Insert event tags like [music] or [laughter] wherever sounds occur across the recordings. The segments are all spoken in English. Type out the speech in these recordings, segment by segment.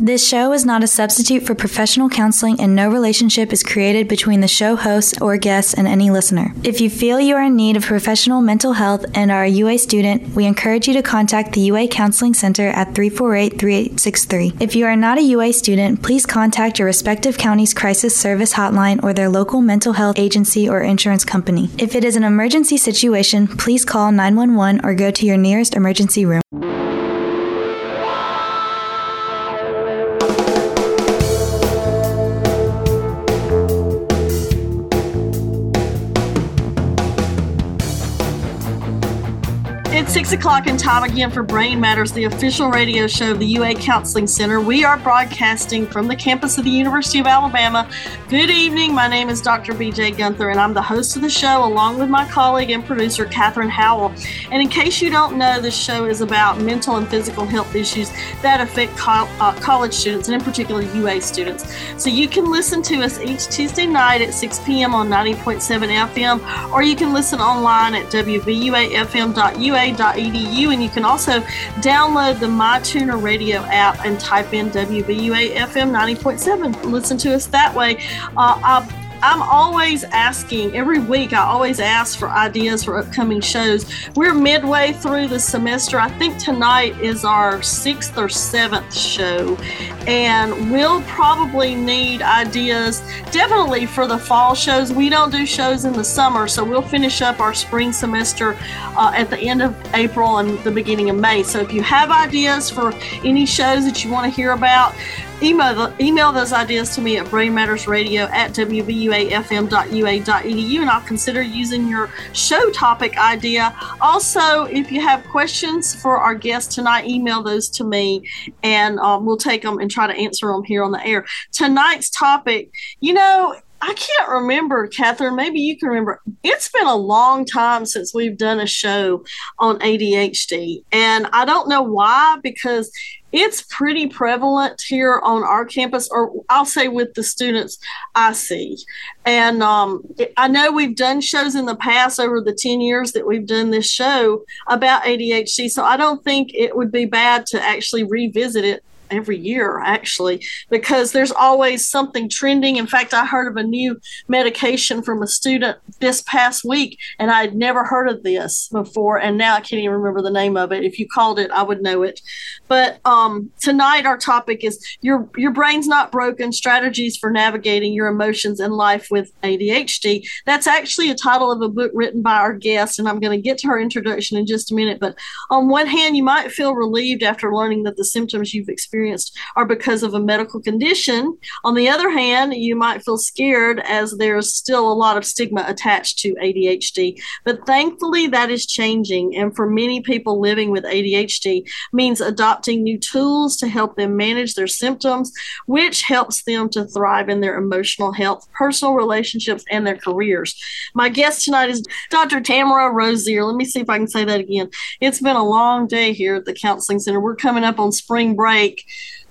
This show is not a substitute for professional counseling, and no relationship is created between the show host or guests and any listener. If you feel you are in need of professional mental health and are a UA student, we encourage you to contact the UA Counseling Center at 348 3863. If you are not a UA student, please contact your respective county's crisis service hotline or their local mental health agency or insurance company. If it is an emergency situation, please call 911 or go to your nearest emergency room. It's six o'clock and time again for Brain Matters, the official radio show of the UA Counseling Center. We are broadcasting from the campus of the University of Alabama. Good evening. My name is Dr. BJ Gunther, and I'm the host of the show along with my colleague and producer, Katherine Howell. And in case you don't know, this show is about mental and physical health issues that affect co- uh, college students, and in particular, UA students. So you can listen to us each Tuesday night at 6 p.m. on 90.7 FM, or you can listen online at wvuafm.ua www.wvuafm.edu, and you can also download the MyTuner radio app and type in WVUA FM 90.7. Listen to us that way. Uh, I'm always asking every week. I always ask for ideas for upcoming shows. We're midway through the semester. I think tonight is our sixth or seventh show, and we'll probably need ideas definitely for the fall shows. We don't do shows in the summer, so we'll finish up our spring semester uh, at the end of April and the beginning of May. So if you have ideas for any shows that you want to hear about, email email those ideas to me at brainmattersradio at wvuafm.ua.edu and I'll consider using your show topic idea. Also, if you have questions for our guest tonight, email those to me and um, we'll take them and try to answer them here on the air. Tonight's topic, you know, I can't remember, Katherine. Maybe you can remember. It's been a long time since we've done a show on ADHD. And I don't know why, because it's pretty prevalent here on our campus, or I'll say with the students I see. And um, I know we've done shows in the past over the 10 years that we've done this show about ADHD. So I don't think it would be bad to actually revisit it every year actually because there's always something trending. In fact i heard of a new medication from a student this past week and i had never heard of this before and now i can't even remember the name of it. If you called it i would know it. But um, tonight our topic is your your brain's not broken strategies for navigating your emotions in life with adhd that's actually a title of a book written by our guest and i'm going to get to her introduction in just a minute but on one hand you might feel relieved after learning that the symptoms you've experienced experienced are because of a medical condition. On the other hand, you might feel scared as there's still a lot of stigma attached to ADHD. But thankfully, that is changing. And for many people living with ADHD, means adopting new tools to help them manage their symptoms, which helps them to thrive in their emotional health, personal relationships, and their careers. My guest tonight is Dr. Tamara Rosier. Let me see if I can say that again. It's been a long day here at the Counseling Center. We're coming up on spring break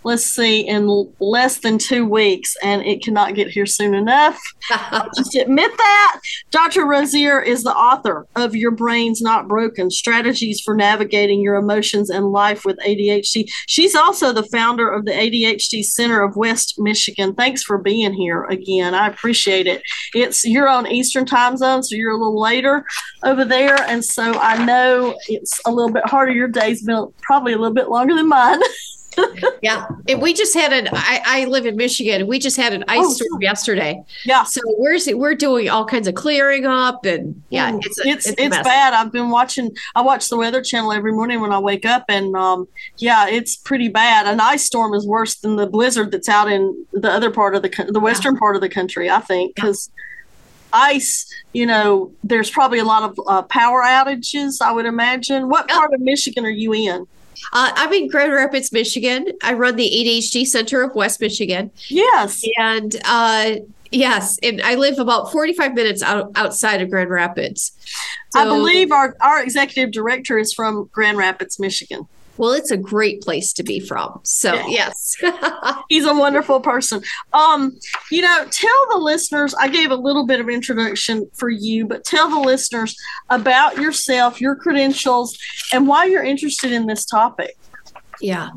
let's see, in less than two weeks, and it cannot get here soon enough. just [laughs] admit that. Dr. Rosier is the author of Your Brain's Not Broken Strategies for Navigating Your Emotions and Life with ADHD. She's also the founder of the ADHD Center of West Michigan. Thanks for being here again. I appreciate it. It's you're on Eastern time zone, so you're a little later over there. And so I know it's a little bit harder. Your day's been probably a little bit longer than mine. [laughs] yeah. And we just had an I, I, live in Michigan. We just had an ice oh, storm yesterday. Yeah. So we're we're doing all kinds of clearing up and yeah, Ooh, it's a, it's, it's, it's bad. I've been watching I watch the weather channel every morning when I wake up and um yeah, it's pretty bad. An ice storm is worse than the blizzard that's out in the other part of the the western yeah. part of the country, I think, cuz yeah ice, you know, there's probably a lot of uh, power outages, I would imagine. What part of Michigan are you in? Uh, I'm in Grand Rapids, Michigan. I run the ADHD Center of West Michigan. Yes. And uh, yes, and I live about 45 minutes out, outside of Grand Rapids. So, I believe our, our executive director is from Grand Rapids, Michigan. Well, it's a great place to be from. So, yes. [laughs] He's a wonderful person. Um, you know, tell the listeners, I gave a little bit of introduction for you, but tell the listeners about yourself, your credentials, and why you're interested in this topic. Yeah.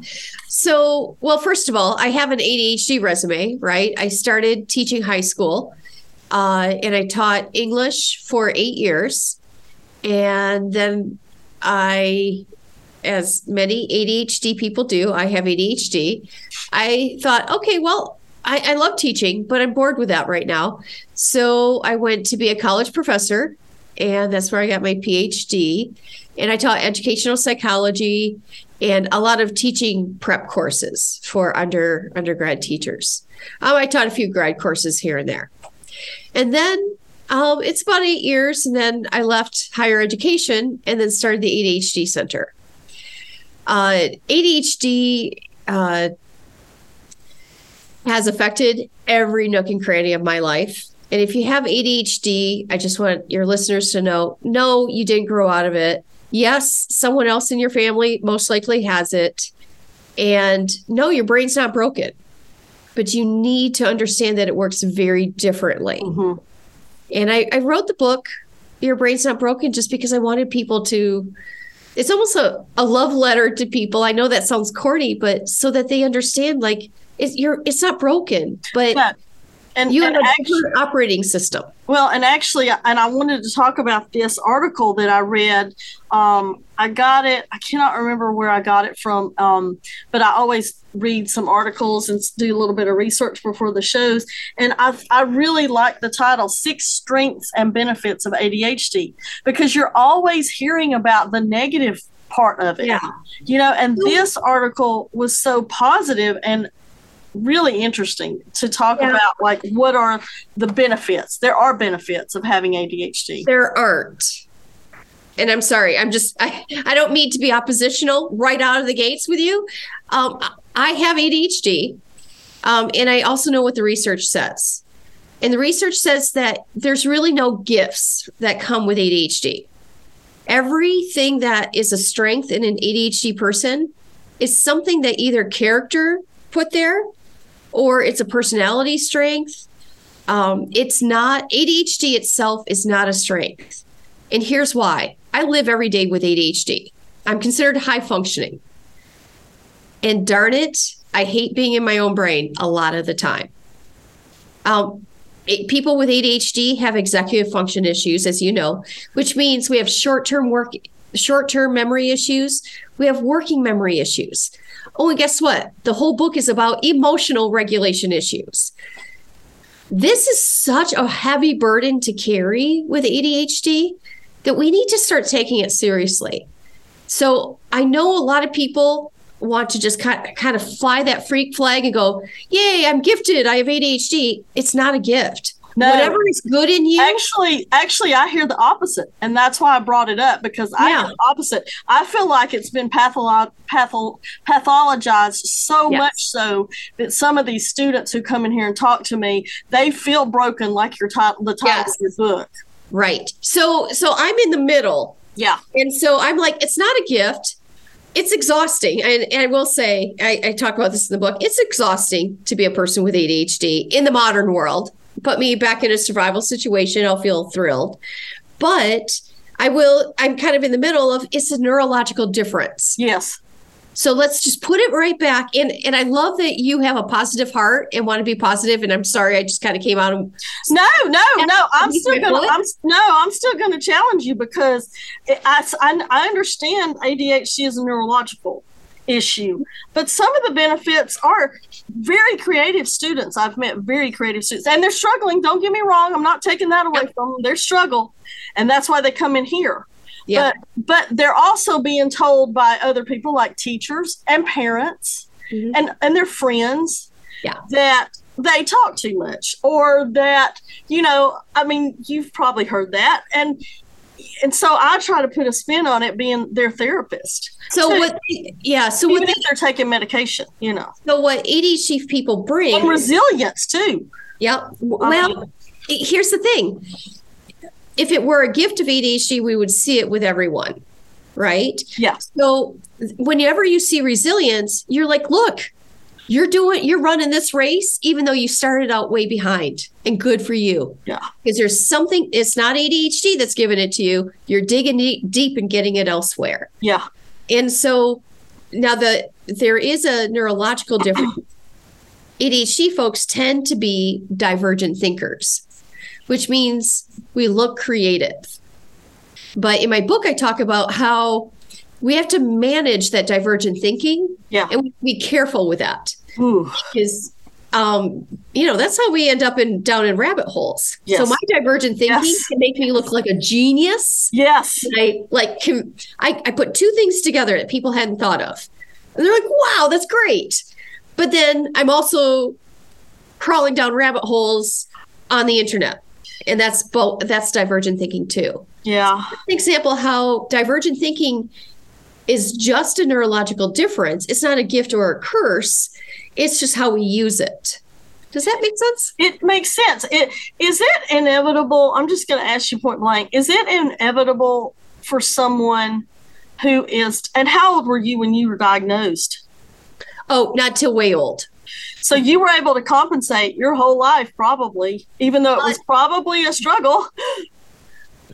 So, well, first of all, I have an ADHD resume, right? I started teaching high school uh, and I taught English for eight years. And then I, as many ADHD people do, I have ADHD. I thought, okay, well, I, I love teaching, but I'm bored with that right now. So I went to be a college professor, and that's where I got my PhD. And I taught educational psychology and a lot of teaching prep courses for under undergrad teachers. Um, I taught a few grad courses here and there. And then um, it's about eight years, and then I left higher education and then started the ADHD Center. Uh, ADHD uh, has affected every nook and cranny of my life. And if you have ADHD, I just want your listeners to know no, you didn't grow out of it. Yes, someone else in your family most likely has it. And no, your brain's not broken, but you need to understand that it works very differently. Mm-hmm. And I, I wrote the book, Your Brain's Not Broken, just because I wanted people to it's almost a, a love letter to people. I know that sounds corny, but so that they understand like it's you're it's not broken, but yeah. And, you and have actually, a operating system. Well, and actually, and I wanted to talk about this article that I read. Um, I got it. I cannot remember where I got it from, um, but I always read some articles and do a little bit of research before the shows. And I, I really like the title Six Strengths and Benefits of ADHD because you're always hearing about the negative part of it. Yeah. You know, and this article was so positive and really interesting to talk yeah. about like what are the benefits there are benefits of having adhd there aren't and i'm sorry i'm just i, I don't mean to be oppositional right out of the gates with you um, i have adhd um, and i also know what the research says and the research says that there's really no gifts that come with adhd everything that is a strength in an adhd person is something that either character put there or it's a personality strength. Um, it's not ADHD itself is not a strength. And here's why I live every day with ADHD. I'm considered high functioning. And darn it, I hate being in my own brain a lot of the time. Um, it, people with ADHD have executive function issues, as you know, which means we have short term work, short term memory issues. We have working memory issues. Oh, and guess what? The whole book is about emotional regulation issues. This is such a heavy burden to carry with ADHD that we need to start taking it seriously. So I know a lot of people want to just kind of fly that freak flag and go, Yay, I'm gifted. I have ADHD. It's not a gift. No, whatever is good in you. Actually, actually, I hear the opposite, and that's why I brought it up because I yeah. hear the opposite. I feel like it's been patholo- patho- pathologized so yes. much so that some of these students who come in here and talk to me, they feel broken, like your title, the title yes. of your book. Right. So, so I'm in the middle. Yeah. And so I'm like, it's not a gift it's exhausting. And, and, I will say, I, I, talk about this in the book, it's exhausting to be a person with ADHD in the modern world put me back in a survival situation, I'll feel thrilled. But I will, I'm kind of in the middle of it's a neurological difference. Yes. So let's just put it right back. And and I love that you have a positive heart and want to be positive. And I'm sorry, I just kind of came out of no, no, no. I'm still gonna. I'm no, I'm still gonna challenge you because it, I, I I understand ADHD is a neurological issue. But some of the benefits are very creative students. I've met very creative students, and they're struggling. Don't get me wrong. I'm not taking that away from them. Their struggle, and that's why they come in here. Yeah. But but they're also being told by other people like teachers and parents mm-hmm. and and their friends yeah. that they talk too much or that you know i mean you've probably heard that and and so I try to put a spin on it being their therapist. So too. what? Yeah. So even if they're taking medication, you know. So what ADHD people bring and resilience too. Yep. Well, here's the thing. If it were a gift of ADHD, we would see it with everyone, right? Yeah. So whenever you see resilience, you're like, look, you're doing you're running this race even though you started out way behind and good for you yeah because there's something it's not adhd that's giving it to you you're digging deep and getting it elsewhere yeah and so now the there is a neurological difference. ADHD folks tend to be divergent thinkers, which means we look creative. But in my book, I talk about how we have to manage that divergent thinking. Yeah. And we be careful with that. Ooh. Because um, you know, that's how we end up in down in rabbit holes. Yes. So my divergent thinking Yes. can make me look like a genius. Yes. And I like can I, I put two things together that people hadn't thought of. And they're like, wow, that's great. But then I'm also crawling down rabbit holes on the internet. And that's both that's divergent thinking too. Yeah. Example how divergent thinking is just a neurological difference. It's not a gift or a curse. It's just how we use it. Does that make sense? It makes sense. It is it inevitable? I'm just going to ask you point blank. Is it inevitable for someone who is and how old were you when you were diagnosed? Oh, not till way old. So you were able to compensate your whole life probably, even though it was probably a struggle.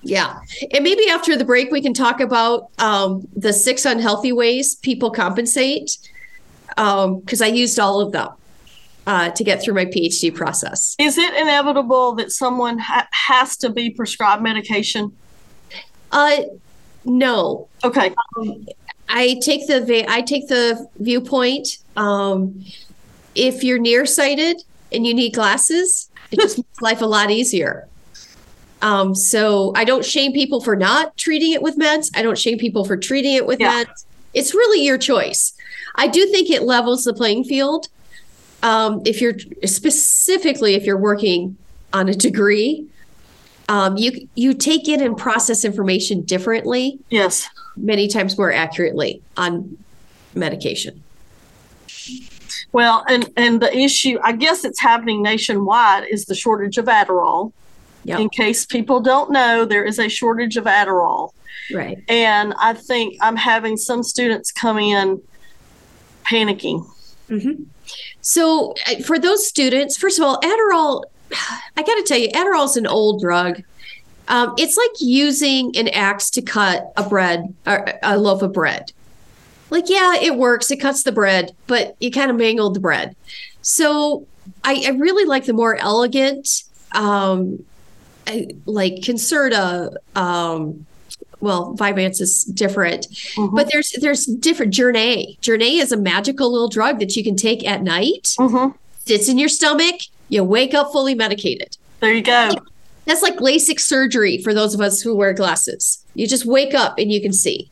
Yeah. And maybe after the break, we can talk about um, the six unhealthy ways people compensate, because I used all of them uh, to get through my PhD process. Is it inevitable that someone ha- has to be prescribed medication? Uh, no, Okay. I take the va- I take the viewpoint. Um, if you're nearsighted and you need glasses, it just [laughs] makes life a lot easier. Um, so I don't shame people for not treating it with meds. I don't shame people for treating it with Yeah. meds. It's really your choice. I do think it levels the playing field. Um, if you're specifically if you're working on a degree, um, you you take in and process information differently Yes. many times more accurately on medication. Well, and and the issue, I guess it's happening nationwide, is the shortage of Adderall. Yep. In case people don't know, there is a shortage of Adderall. Right. And I think I'm having some students come in panicking. So uh, for those students, first of all, Adderall, I got to tell you, Adderall is an old drug. Um, it's like using an axe to cut a bread, or a loaf of bread. Like, yeah, it works. It cuts the bread, but you kind of mangled the bread. So I, I really like the more elegant, um, I- like Concerta. Um, well, Vyvanse is different, Mhm. but there's there's different. Jornay, Jornay is a magical little drug that you can take at night. hmm Sits in your stomach. You wake up fully medicated. There you go. That's like LASIK surgery for those of us who wear glasses. You just wake up and you can see.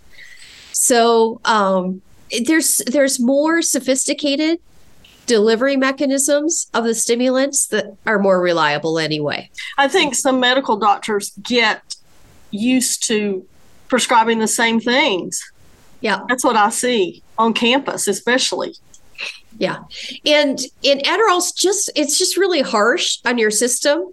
So um, there's there's more sophisticated delivery mechanisms of the stimulants that are more reliable anyway. I think some medical doctors get used to prescribing the same things. Yeah. That's what I see on campus, especially. Yeah. And and Adderall's just it's just really harsh on your system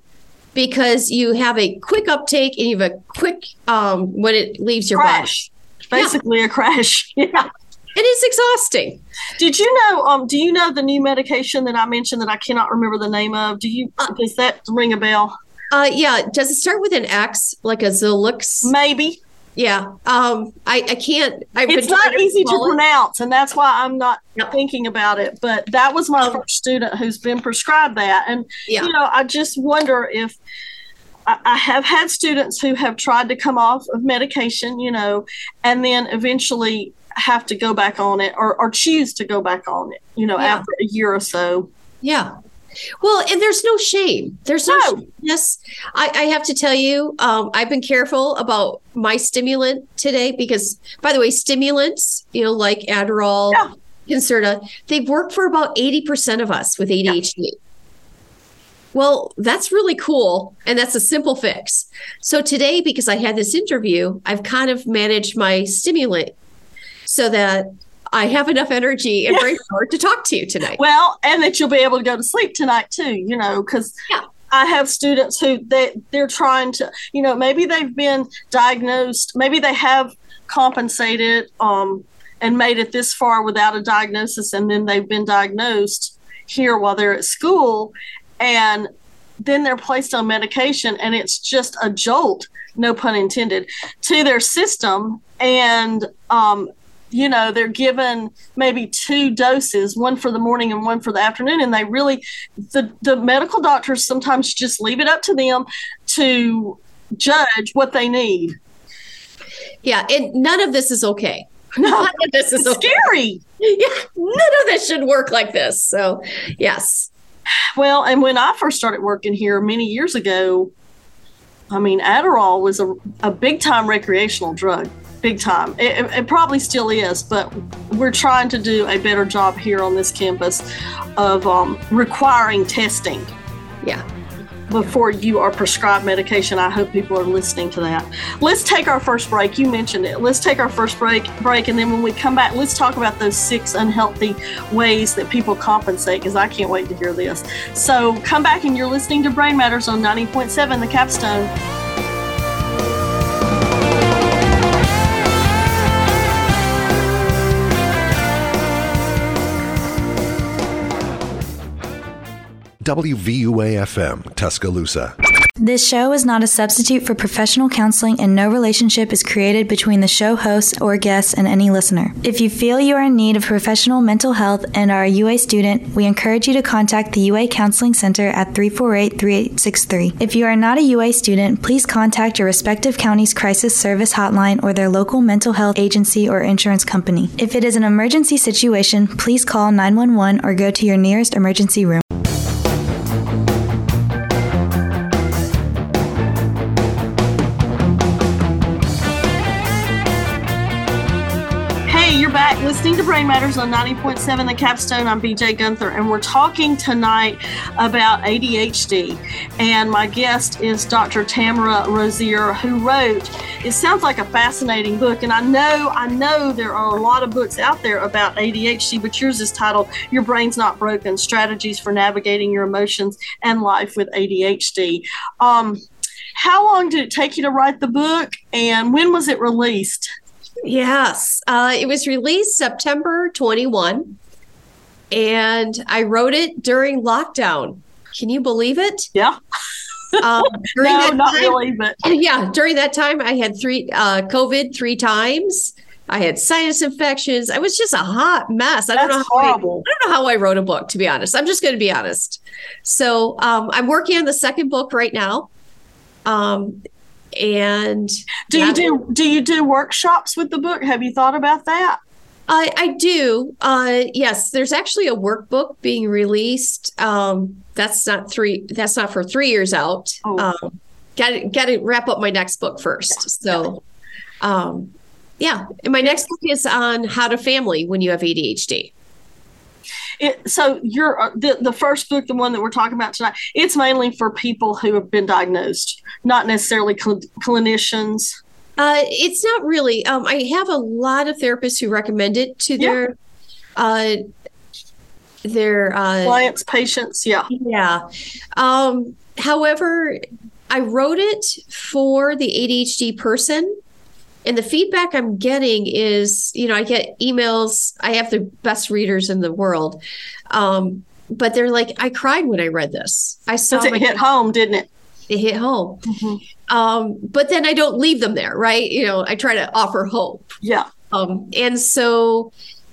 because you have a quick uptake and you have a quick um when it leaves your Crash. Basically a crash. [laughs] Yeah. And it's exhausting. Did you know um do you know the new medication that I mentioned that I cannot remember the name of? Do you Uh, does that ring a bell? Uh yeah, does it start with an X like a Zilix? Maybe. Yeah. Um I I can't I've It's not easy to it. pronounce, and that's why I'm not thinking about it. But that was my Um, first student who's been prescribed that. And Yeah. you know, I just wonder if I, I have had students who have tried to come off of medication, you know, and then eventually have to go back on it or, or choose to go back on it, you know, Yeah. after a year or so. Yeah. Well, and there's no shame. There's no, No. shame. Yes. I, I have to tell you, um, I've been careful about my stimulant today because, by the way, stimulants, you know, like Adderall, Yeah. Concerta, they work for about 80% of us with ADHD. Well, that's really cool. And that's a simple fix. So today, because I had this interview, I've kind of managed my stimulant so that I have enough energy and brain power to talk to you tonight. Well, and that you'll be able to go to sleep tonight too, you know, because Yeah. I have students who they they're trying to, you know, maybe they've been diagnosed, maybe they have compensated um, and made it this far without a diagnosis, and then they've been diagnosed here while they're at school, and then they're placed on medication, and it's just a jolt, no pun intended, to their system, and um, you know they're given maybe two doses one for the morning and one for the afternoon. And they really the the medical doctors sometimes just leave it up to them to judge what they need. Yeah and none of this is okay. None of this is okay. scary. [laughs] Yeah none of this should work like this. So yes well and when i first started working here many years ago i mean adderall was a, a big time recreational drug big time. It, it, probably still is, but we're trying to do a better job here on this campus of um, requiring testing. Yeah. Before you are prescribed medication, I hope people are listening to that. Let's take our first break. You mentioned it. Let's take our first break. Break, and then when we come back, let's talk about those six unhealthy ways that people compensate. Because I can't wait to hear this. So come back, and you're listening to Brain Matters on 90.7 The Capstone. WVUA FM, Tuscaloosa. This show is not a substitute for professional counseling, and no relationship is created between the show host or guest and any listener. If you feel you are in need of professional mental health and are a UA student, we encourage you to contact the UA Counseling Center at 348 3863. If you are not a UA student, please contact your respective county's crisis service hotline or their local mental health agency or insurance company. If it is an emergency situation, please call 911 or go to your nearest emergency room. Brain Matters on 90.7 The Capstone. I'm BJ Gunther, and we're talking tonight about ADHD. And my guest is Dr. Tamara Rosier, who wrote, it sounds like a fascinating book. And I know, I know there are a lot of books out there about ADHD, but yours is titled Your Brain's Not Broken Strategies for Navigating Your Emotions and Life with ADHD. Um, how long did it take you to write the book, and when was it released? Yes. Uh, it was released September 21, and I wrote it during lockdown. Can you believe it? Yeah. [laughs] Um, during no, that not time, really, but [laughs] yeah, during that time, I had three uh, COVID three times. I had sinus infections. I was just a hot mess. I don't know how horrible. I, I, don't know how I wrote a book. To be honest, I'm just going to be honest. So um, I'm working on the second book right now. Um, and do you do do you do workshops with the book? Have you thought about that? I i do. Uh yes there's actually a workbook being released. Um that's not three that's not for three years out. Oh. um gotta gotta wrap up my next book first. So um yeah and my next book is on how to family when you have adhd it, so you're uh, the, the first book, the one that we're talking about tonight, it's mainly for people who have been diagnosed, not necessarily cl- clinicians. Uh, it's not really. Um, I have a lot of therapists who recommend it to their yeah. uh, their uh, clients, patients. Yeah, yeah. Um, however, I wrote it for the ADHD person and the feedback I'm getting is, you know, I get emails. I have the best readers in the world, um, but they're like, I cried when I read this. I saw it hit home, didn't it? It hit home. Mm-hmm. Um, but then I don't leave them there, right? You know, I try to offer hope. Yeah. Um, and so,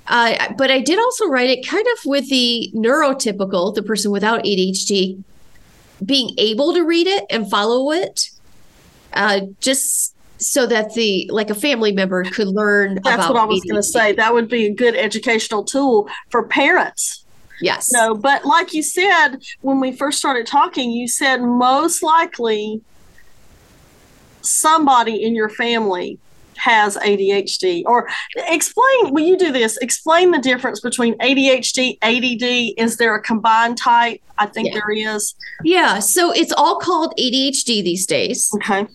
uh, but I did also write it kind of with the neurotypical, the person without ADHD, being able to read it and follow it. Uh, just so that the like a family member could learn that's what i was going to say. That would be a good educational tool for parents. Yes. No but like you said when we first started talking you said most likely somebody in your family has ADHD or explain when you do this? Explain the difference between ADHD ADD is there a combined type? I think yeah. there is. Yeah so it's all called ADHD these days. Okay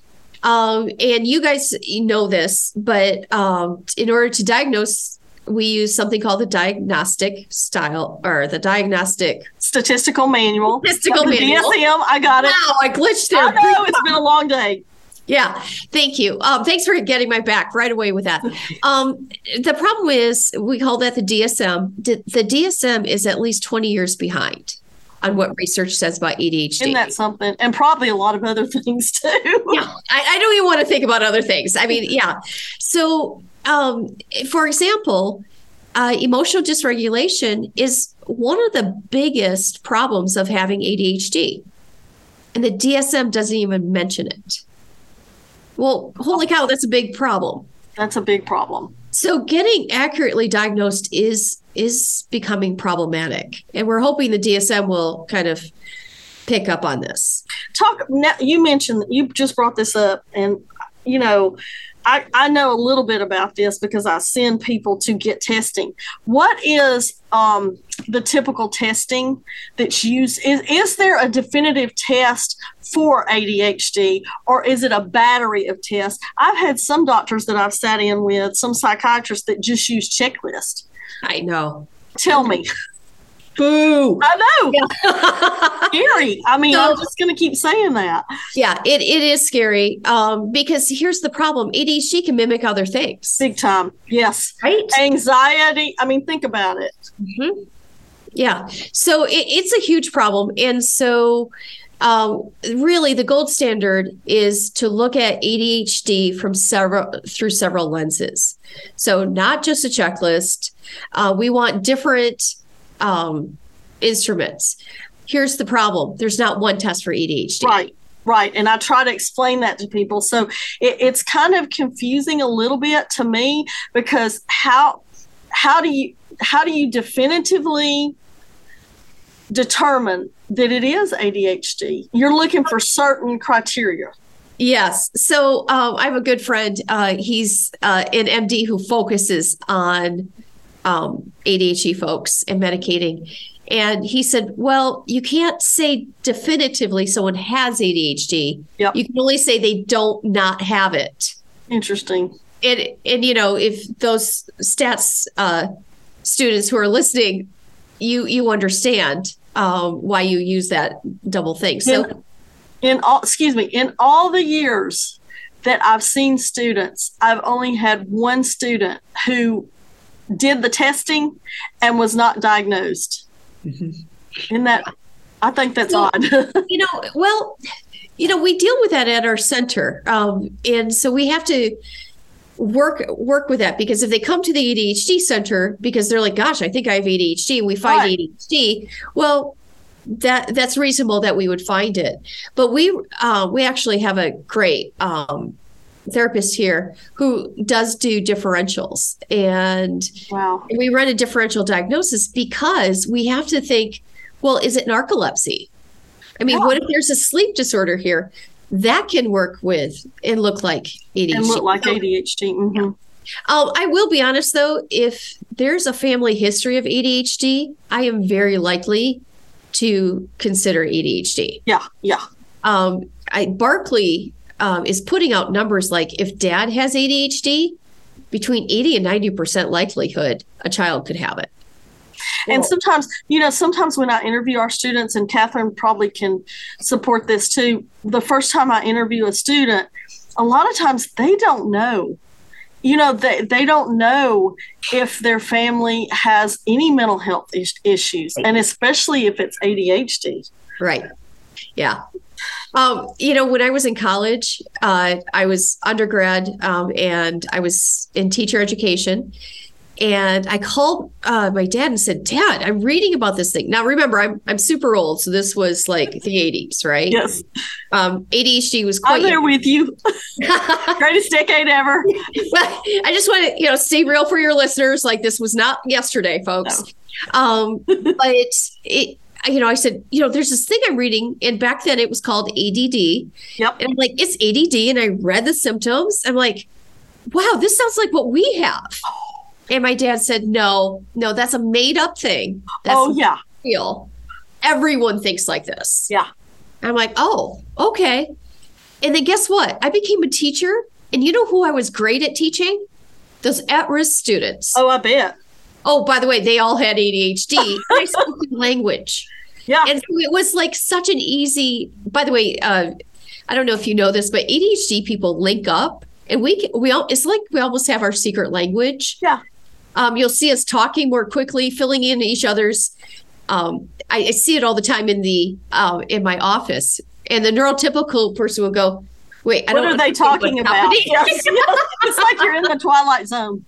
um, and you guys know this, but um, in order to diagnose, we use something called the diagnostic style or the diagnostic statistical manual. Statistical manual. DSM. I got it. Wow, I glitched there. I know it's been a long day. Yeah, thank you. Um, thanks for getting my back right away with that. Um, the problem is we call that the DSM. The DSM is at least 20 years behind on what research says about ADHD. Isn't that something? And probably a lot of other [laughs] things too. yeah, I, I don't even want to think about other things. I mean, yeah. So um, for example, uh, emotional dysregulation is one of the biggest problems of having ADHD. And the DSM doesn't even mention it. Well, holy cow, that's a big problem. That's a big problem. So getting accurately diagnosed is is becoming problematic. And we're hoping the DSM will kind of pick up on this. Talk now you mentioned you just brought this up and you know I, I know a little bit about this because I send people to get testing. What is um, the typical testing that's used? Is, is there a definitive test for ADHD or is it a battery of tests? I've had some doctors that I've sat in with, some psychiatrists that just use checklists. I know. Tell me. Boo. I know. Yeah. [laughs] scary. I mean, so, I'm just going to keep saying that. Yeah, it, it is scary um, because here's the problem ADHD can mimic other things. Big time. Yes. Right. Anxiety. I mean, think about it. Mm-hmm. Yeah. So it, it's a huge problem. And so, um, really, the gold standard is to look at ADHD from several through several lenses. So, not just a checklist. Uh, we want different um, instruments. Here's the problem there's not one test for ADHD. Right. Right. And I try to explain that to people. So it, it's kind of confusing a little bit to me because how how do you how do you definitively determine that it is ADHD? You're looking for certain criteria. Yes. So um, I have a good friend. Uh, he's uh, an MD who focuses on um, ADHD folks and medicating. And he said, Well, you can't say definitively someone has ADHD. Yep. You can only say they don't not have it. Interesting. And, and you know, if those stats uh, students who are listening, you you understand um, why you use that double thing. So, in, in all, excuse me, in all the years that I've seen students, I've only had one student who did the testing and was not diagnosed. Mm-hmm. In that, I think that's well, odd. [laughs] you know, well, you know, we deal with that at our center, um, and so we have to work work with that because if they come to the ADHD center because they're like, "Gosh, I think I have ADHD," and we find right. ADHD, well, that that's reasonable that we would find it. But we uh, we actually have a great um, therapist here who does do differentials and wow. we run a differential diagnosis because we have to think well is it narcolepsy i mean what if there's a sleep disorder here that can work with and look like adhd and look like adhd mm-hmm. yeah. Um, I will be honest though, if there's a family history of ADHD, I am very likely to consider ADHD. Yeah, yeah. Um, I, Barkley um, is putting out numbers like if dad has ADHD, between 80 and 90% likelihood a child could have it. And sometimes, you know, sometimes when I interview our students, and Katherine probably can support this too, the first time I interview a student, a lot of times they don't know. You know, they, they don't know if their family has any mental health is- issues, and especially if it's ADHD. Right. Yeah. Um, you know, when I was in college, uh, I was undergrad um, and I was in teacher education. And I called uh, my dad and said, Dad, I'm reading about this thing. Now, remember, I'm I'm super old, so this was like the 80s, right? Yes. Um, ADHD was quite. I'm there with you. [laughs] Greatest decade ever. I just want to, you know, stay real for your listeners. Like this was not yesterday, folks. No. Um, but it, you know, I said, you know, there's this thing I'm reading, and back then it was called ADD. Yep. And I'm like, it's ADD, and I read the symptoms. I'm like, wow, this sounds like what we have. And my dad said, no, no, that's a made up thing. That's oh yeah, real. Everyone thinks like this. Yeah. I'm like, oh, okay. And then guess what? I became a teacher, and you know who I was great at teaching? Those at-risk students. Oh, I bet. Oh, by the way, they all had ADHD. I spoke [laughs] language. Yeah. And so it was like such an easy, by the way, uh, I don't know if you know this, but ADHD people link up and we, we all, it's like we almost have our secret language. Yeah. Um, you'll see us talking more quickly, filling in each other's. Um, I, I, see it all the time in the uh, in my office, and the neurotypical person will go, Wait, I what don't are they talking about? [laughs] Yes. It's like you're in the twilight zone.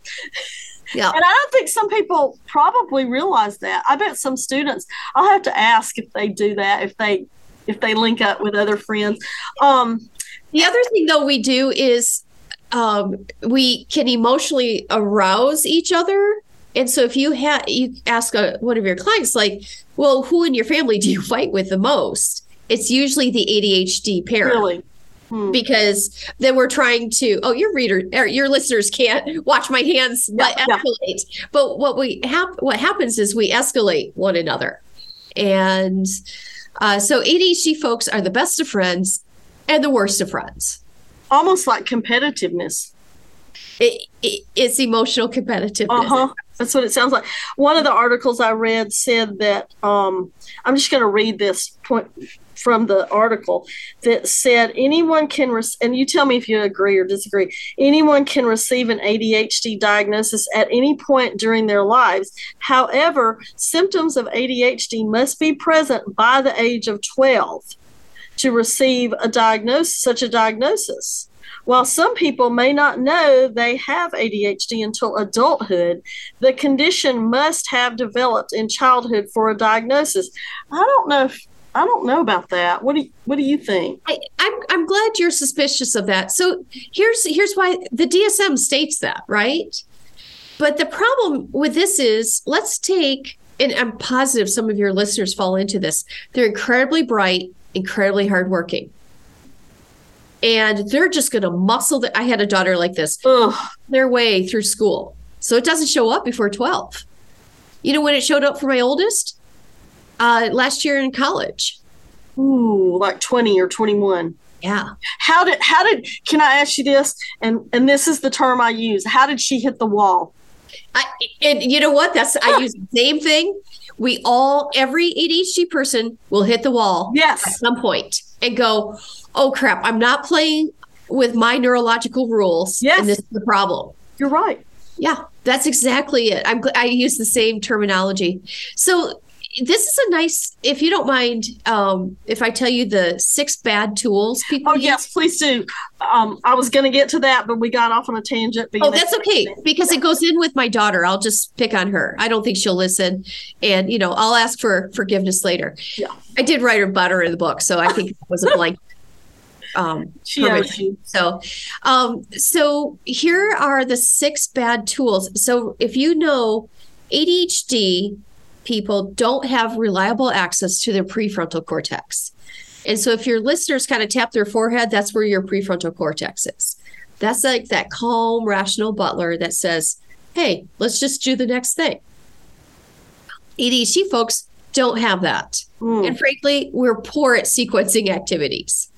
yeah. And I don't think some people probably realize that. I bet some students. I'll have to ask if they do that. If they if they link up with other friends. Um, The other thing, though, we do is um, we can emotionally arouse each other. And so if you have, you ask a, one of your clients, like, well, who in your family do you [laughs] fight with the most? It's usually the ADHD parent. really. Hmm. Because then we're trying to. Oh, your reader, or your listeners can't [laughs] watch my hands, but Yeah, yeah. escalate. But what we have, what happens is we escalate one another, and uh, so ADHD folks are the best of friends and the worst of friends. Almost like competitiveness. It, it, it's emotional competitiveness. Uh huh. That's what it sounds like. One of the articles I read said that um, I'm just going to read this point from the article that said anyone can, re- and you tell me if you agree or disagree, anyone can receive an ADHD diagnosis at any point during their lives. However, symptoms of ADHD must be present by the age of 12 to receive a diagnosis, such a diagnosis. While some people may not know they have ADHD until adulthood, the condition must have developed in childhood for a diagnosis. I don't know if I don't know about that. What do you, what do you think? I, I'm I'm glad you're suspicious of that. So here's here's why the DSM states that, right? But the problem with this is let's take and I'm positive some of your listeners fall into this. They're incredibly bright, incredibly hardworking. And they're just gonna muscle that I had a daughter like this, Ugh, their way through school. So it doesn't show up before 12. You know when it showed up for my oldest? Uh last year in college. ooh, like twenty or twenty one. Yeah. How did how did? Can I ask you this? And and this is the term I use. How did she hit the wall? I, and you know what? That's I use the same thing. We all, every ADHD person will hit the wall yes. at some point and go, "Oh crap! I'm not playing with my neurological rules, Yes. and this is the problem." You're right. Yeah, that's exactly it. I'm I use the same terminology. So this is a nice, if you don't mind, um, if I tell you the six bad tools people. Oh use. yes, please do. Um, I was going to get to that, but we got off on a tangent. but Oh, that's okay because it goes in with my daughter. I'll just pick on her. I don't think she'll listen, and you know, I'll ask for forgiveness later. Yeah. I did write about her in the book, so I think it was a blank. [laughs] Um. So, um, so here are the six bad tools. So if you know ADHD people don't have reliable access to their prefrontal cortex. And so if your listeners kind of tap their forehead, that's where your prefrontal cortex is. That's like that calm, rational butler that says, hey, let's just do the next thing. ADHD folks don't have that. Mm. And frankly, we're poor at sequencing activities.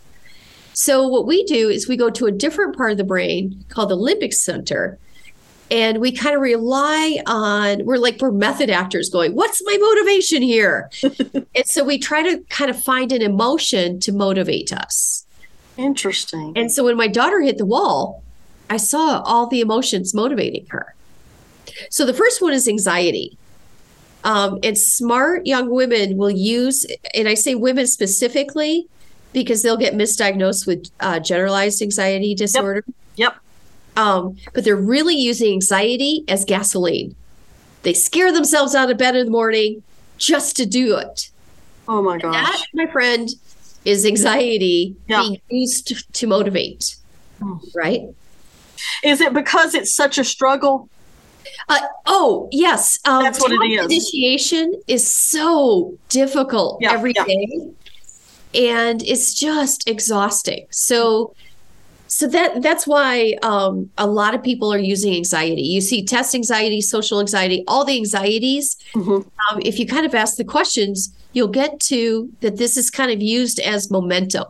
So, what we do is we go to a different part of the brain called the limbic center, and we kind of rely on, we're like, we're method actors going, what's my motivation here? [laughs] and so we try to kind of find an emotion to motivate us. Interesting. And so when my daughter hit the wall, I saw all the emotions motivating her. So the first one is anxiety. Um, and smart young women will use, and I say women specifically because they'll get misdiagnosed with uh, generalized anxiety disorder. Yep. Um, but they're really using anxiety as gasoline. They scare themselves out of bed in the morning just to do it. Oh my gosh! That, my friend, is anxiety Yeah. being used to motivate. Hmm. Right? Is it because it's such a struggle? Uh, oh, yes. Um, That's what it is. Initiation is so difficult Yeah, every yeah. day, and it's just exhausting. So, so that that's why um, a lot of people are using anxiety. You see, test anxiety, social anxiety, all the anxieties. Mhm. Um, if you kind of ask the questions, you'll get to that. This is kind of used as momentum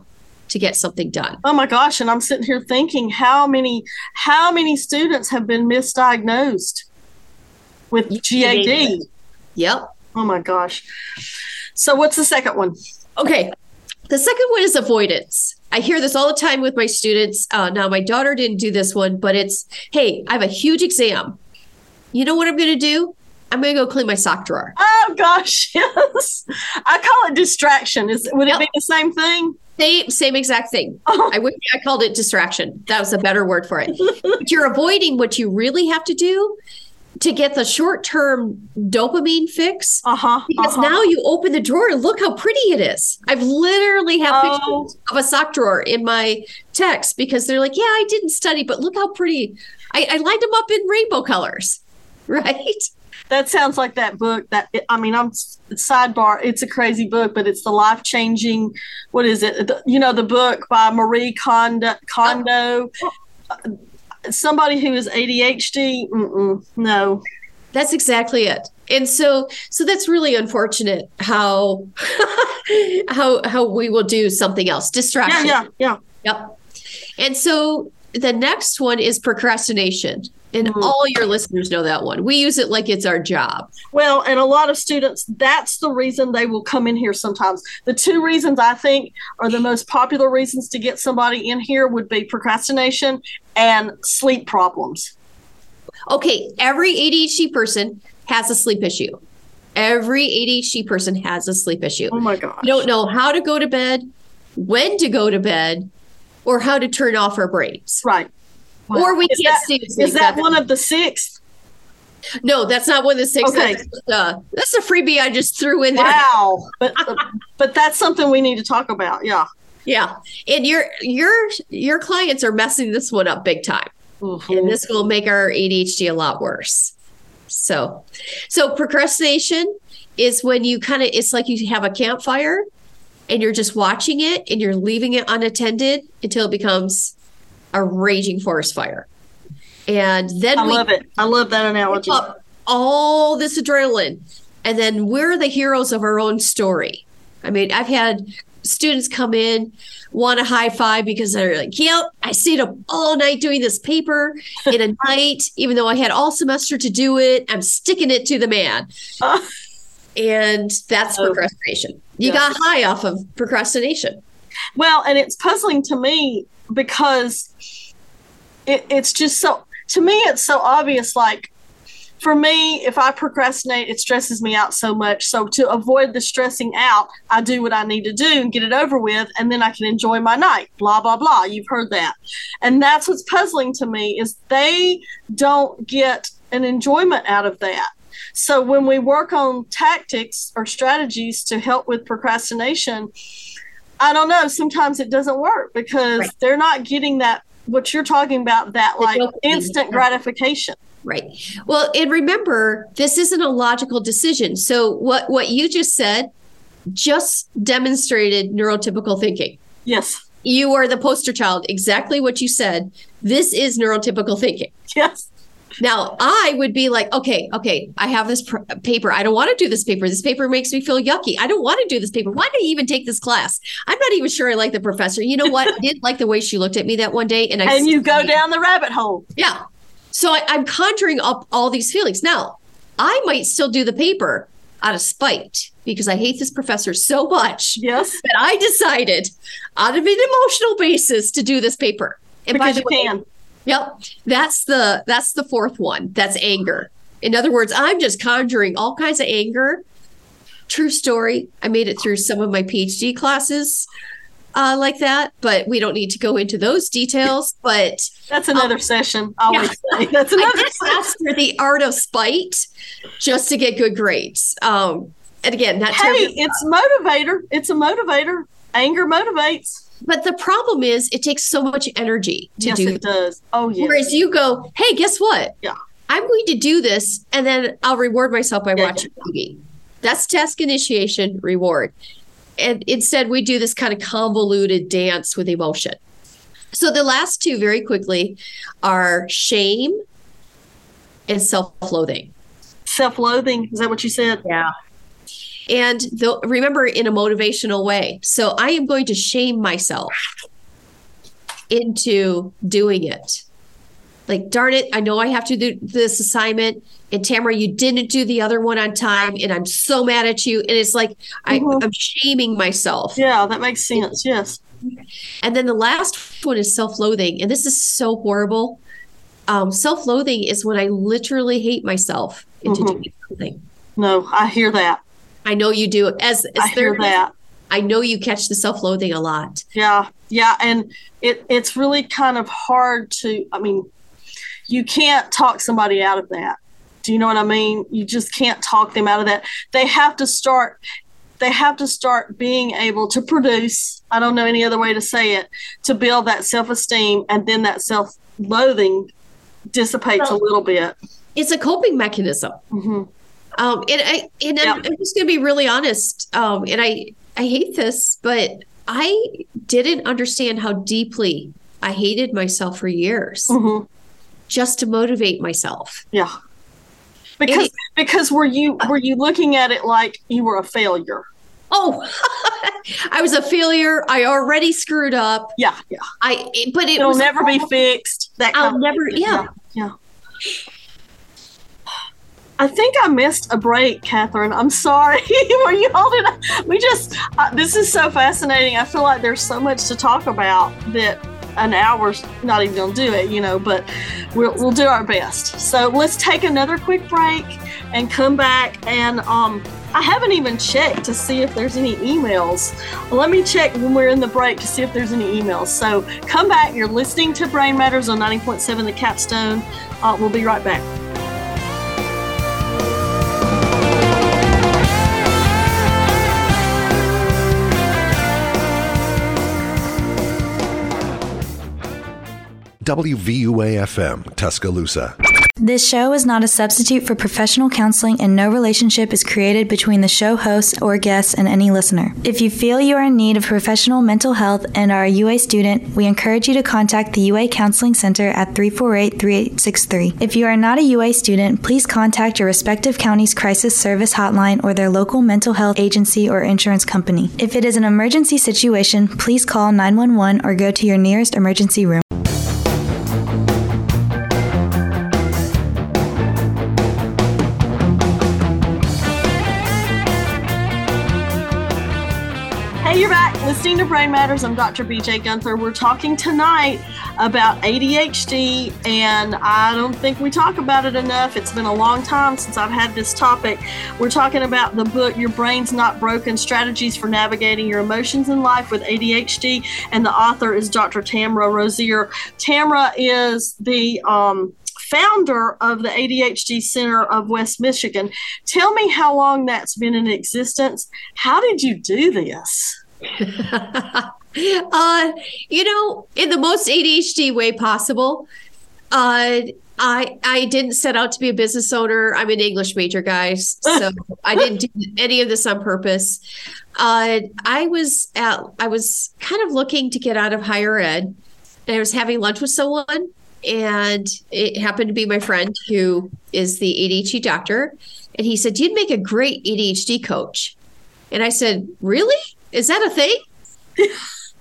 to get something done. Oh my gosh! And I'm sitting here thinking, how many, how many students have been misdiagnosed with GAD? Yep. Oh my gosh! So what's the second one? Okay. The second one is avoidance. I hear this all the time with my students. Uh, now, my daughter didn't do this one, but it's hey, I have a huge exam. You know what I'm going to do? I'm going to go clean my sock drawer. Oh gosh, [laughs] yes. I call it distraction. Is would it be the same thing? Same, same exact thing. [laughs] I wish I called it distraction. That was a better word for it. but you're avoiding what you really have to do to get the short term dopamine fix. Uh-huh. Because uh-huh. now you open the drawer and look how pretty it is. I've literally have Oh. pictures of a sock drawer in my text because they're like, yeah, I didn't study, but look how pretty. I, I lined them up in rainbow colors, [laughs] right? That sounds like that book. That I mean, I'm sidebar. It's a crazy book, but it's the life changing. What is it? The- you know, the book by Marie Kondo. Kondo. Uh, Somebody who is ADHD. Mm-mm, no. That's exactly it. And so so that's really unfortunate how [laughs] how how we will do something else. Yeah, Distraction. yeah, yeah. Yep. And so the next one is procrastination. And Mhm. all your listeners know that one. We use it like it's our job. Well, and a lot of students, that's the reason they will come in here sometimes. The two reasons I think are the most popular reasons to get somebody in here would be procrastination and sleep problems. Okay, every ADHD person has a sleep issue. Every ADHD person has a sleep issue. Oh my gosh. You don't know how to go to bed, when to go to bed, or how to turn off our brains. Right. Or we Is can't that- asleep. Is that one of the six? No, that's not one of the six. Okay. That's, uh, that's a freebie I just threw in there. Wow. [laughs] But but that's something we need to talk about. Yeah. Yeah, and your your your clients are messing this one up big time, and this will make our ADHD a lot worse. So, so procrastination is when you kind of it's like you have a campfire, and you're just watching it, and you're leaving it unattended until it becomes a raging forest fire, and then I we love it. I love that analogy. all this adrenaline and then we're the heroes of our own story i mean i've had students come in want a high five because they're like yep i stayed up all night doing this paper in a [laughs] night even though i had all semester to do it i'm sticking it to the man uh. and that's Oh. procrastination you Yeah. got high off of procrastination Well, and it's puzzling to me because it, it's just so, to me, it's so obvious. Like, for me, if I procrastinate, it stresses me out so much. So, to avoid the stressing out, I do what I need to do and get it over with, and then I can enjoy my night. Blah, blah, blah. You've heard that. And that's what's puzzling to me is they don't get an enjoyment out of that. So, when we work on tactics or strategies to help with procrastination, I don't know. Sometimes it doesn't work because Right. they're not getting that what you're talking about that The like dopamine. instant gratification. Right. Well, and remember, this isn't a logical decision. So what what you just said just demonstrated neurotypical thinking. Yes. You are the poster child. Exactly what you said. This is neurotypical thinking. Yes. Now, I would be like, okay, okay, I have this pr- paper. I don't want to do this paper. This paper makes me feel yucky. I don't want to do this paper. Why did I even take this class? I'm not even sure I like the professor. You know what? I didn't like the way she looked at me that one day, and I And you go down the rabbit hole. yeah. So I, I'm conjuring up all these feelings. Now, I might still do the paper out of spite because I hate this professor so much Yes. that I decided out of an emotional basis to do this paper. And by Because the you way, can. Yep. That's the that's the fourth one. That's anger. In other words, I'm just conjuring all kinds of anger. True story. I made it through some of my PhD classes uh, like that, but we don't need to go into those details. But That's another session. I always say that's [laughs] another session. master the art of spite just to get good grades. Um, and again, not Hey, terribly- it's motivator. It's a motivator. Anger motivates. But the problem is it takes so much energy to yes, do it does. Oh yeah. Whereas you go, hey, guess what? Yeah. I'm going to do this and then I'll reward myself by Yeah, watching TV. That's task initiation reward. And instead, we do this kind of convoluted dance with emotion. So the last two, very quickly, are shame and self loathing. Self-loathing. Is that what you said? Yeah. And the, remember, in a motivational way. So I am going to shame myself into doing it. Like, darn it, I know I have to do this assignment. And Tamara, you didn't do the other one on time. And I'm so mad at you. And it's like I, Mhm. I'm shaming myself. Yeah, that makes sense. Yes. And then the last one is self loathing. And this is so horrible. Um, self loathing is when I literally hate myself into Mhm. doing something. No, I hear that. I know you do. As, as I hear that. I know you catch the self-loathing a lot. Yeah, yeah, and it it's really kind of hard to. I mean, you can't talk somebody out of that. Do you know what I mean? You just can't talk them out of that. They have to start. They have to start being able to produce. I don't know any other way to say it. To build that self-esteem, and then that self-loathing dissipates Well, a little bit. It's a coping mechanism. hmm Um, and I and I'm, I'm just going to be really honest. Um, and I I hate this, but I didn't understand how deeply I hated myself for years hmm just to motivate myself. Yeah. Because it- because were you were you looking at it like you were a failure? Oh, [laughs] I was a failure. I already screwed up. Yeah, yeah. I but it It'll was never be fixed. That I'll never. thing. Yeah. yeah. I think I missed a break, Katherine. I'm sorry. [laughs] Were you holding? We just uh, this is so fascinating. I feel like there's so much to talk about that an hour's not even gonna do it, you know. But we'll we'll do our best. So let's take another quick break and come back. And um, I haven't even checked to see if there's any emails. Let me check when we're in the break to see if there's any emails. So come back. You're listening to Brain Matters on 90.7 The Capstone. Uh, we'll be right back. WVUA FM, Tuscaloosa. This show is not a substitute for professional counseling, and no relationship is created between the show host or guests and any listener. If you feel you are in need of professional mental health and are a UA student, we encourage you to contact the UA Counseling Center at 348 3863. If you are not a UA student, please contact your respective county's crisis service hotline or their local mental health agency or insurance company. If it is an emergency situation, please call 911 or go to your nearest emergency room. Brain Matters. I'm Dr. BJ Gunther. We're talking tonight about ADHD, and I don't think we talk about it enough. It's been a long time since I've had this topic. We're talking about the book Your Brain's Not Broken Strategies for Navigating Your Emotions in Life with ADHD, and the author is Dr. Tamra Rosier. Tamra is the um, founder of the ADHD Center of West Michigan. Tell me how long that's been in existence. How did you do this? [laughs] uh, you know, in the most ADHD way possible. Uh, I I didn't set out to be a business owner. I'm an English major, guys, so I didn't do [laughs] any of this on purpose. Uh, I was at I was kind of looking to get out of higher ed, and I was having lunch with someone, and it happened to be my friend who is the ADHD doctor, and he said, "You'd make a great ADHD coach," and I said, "Really? Is that a thing?" [laughs]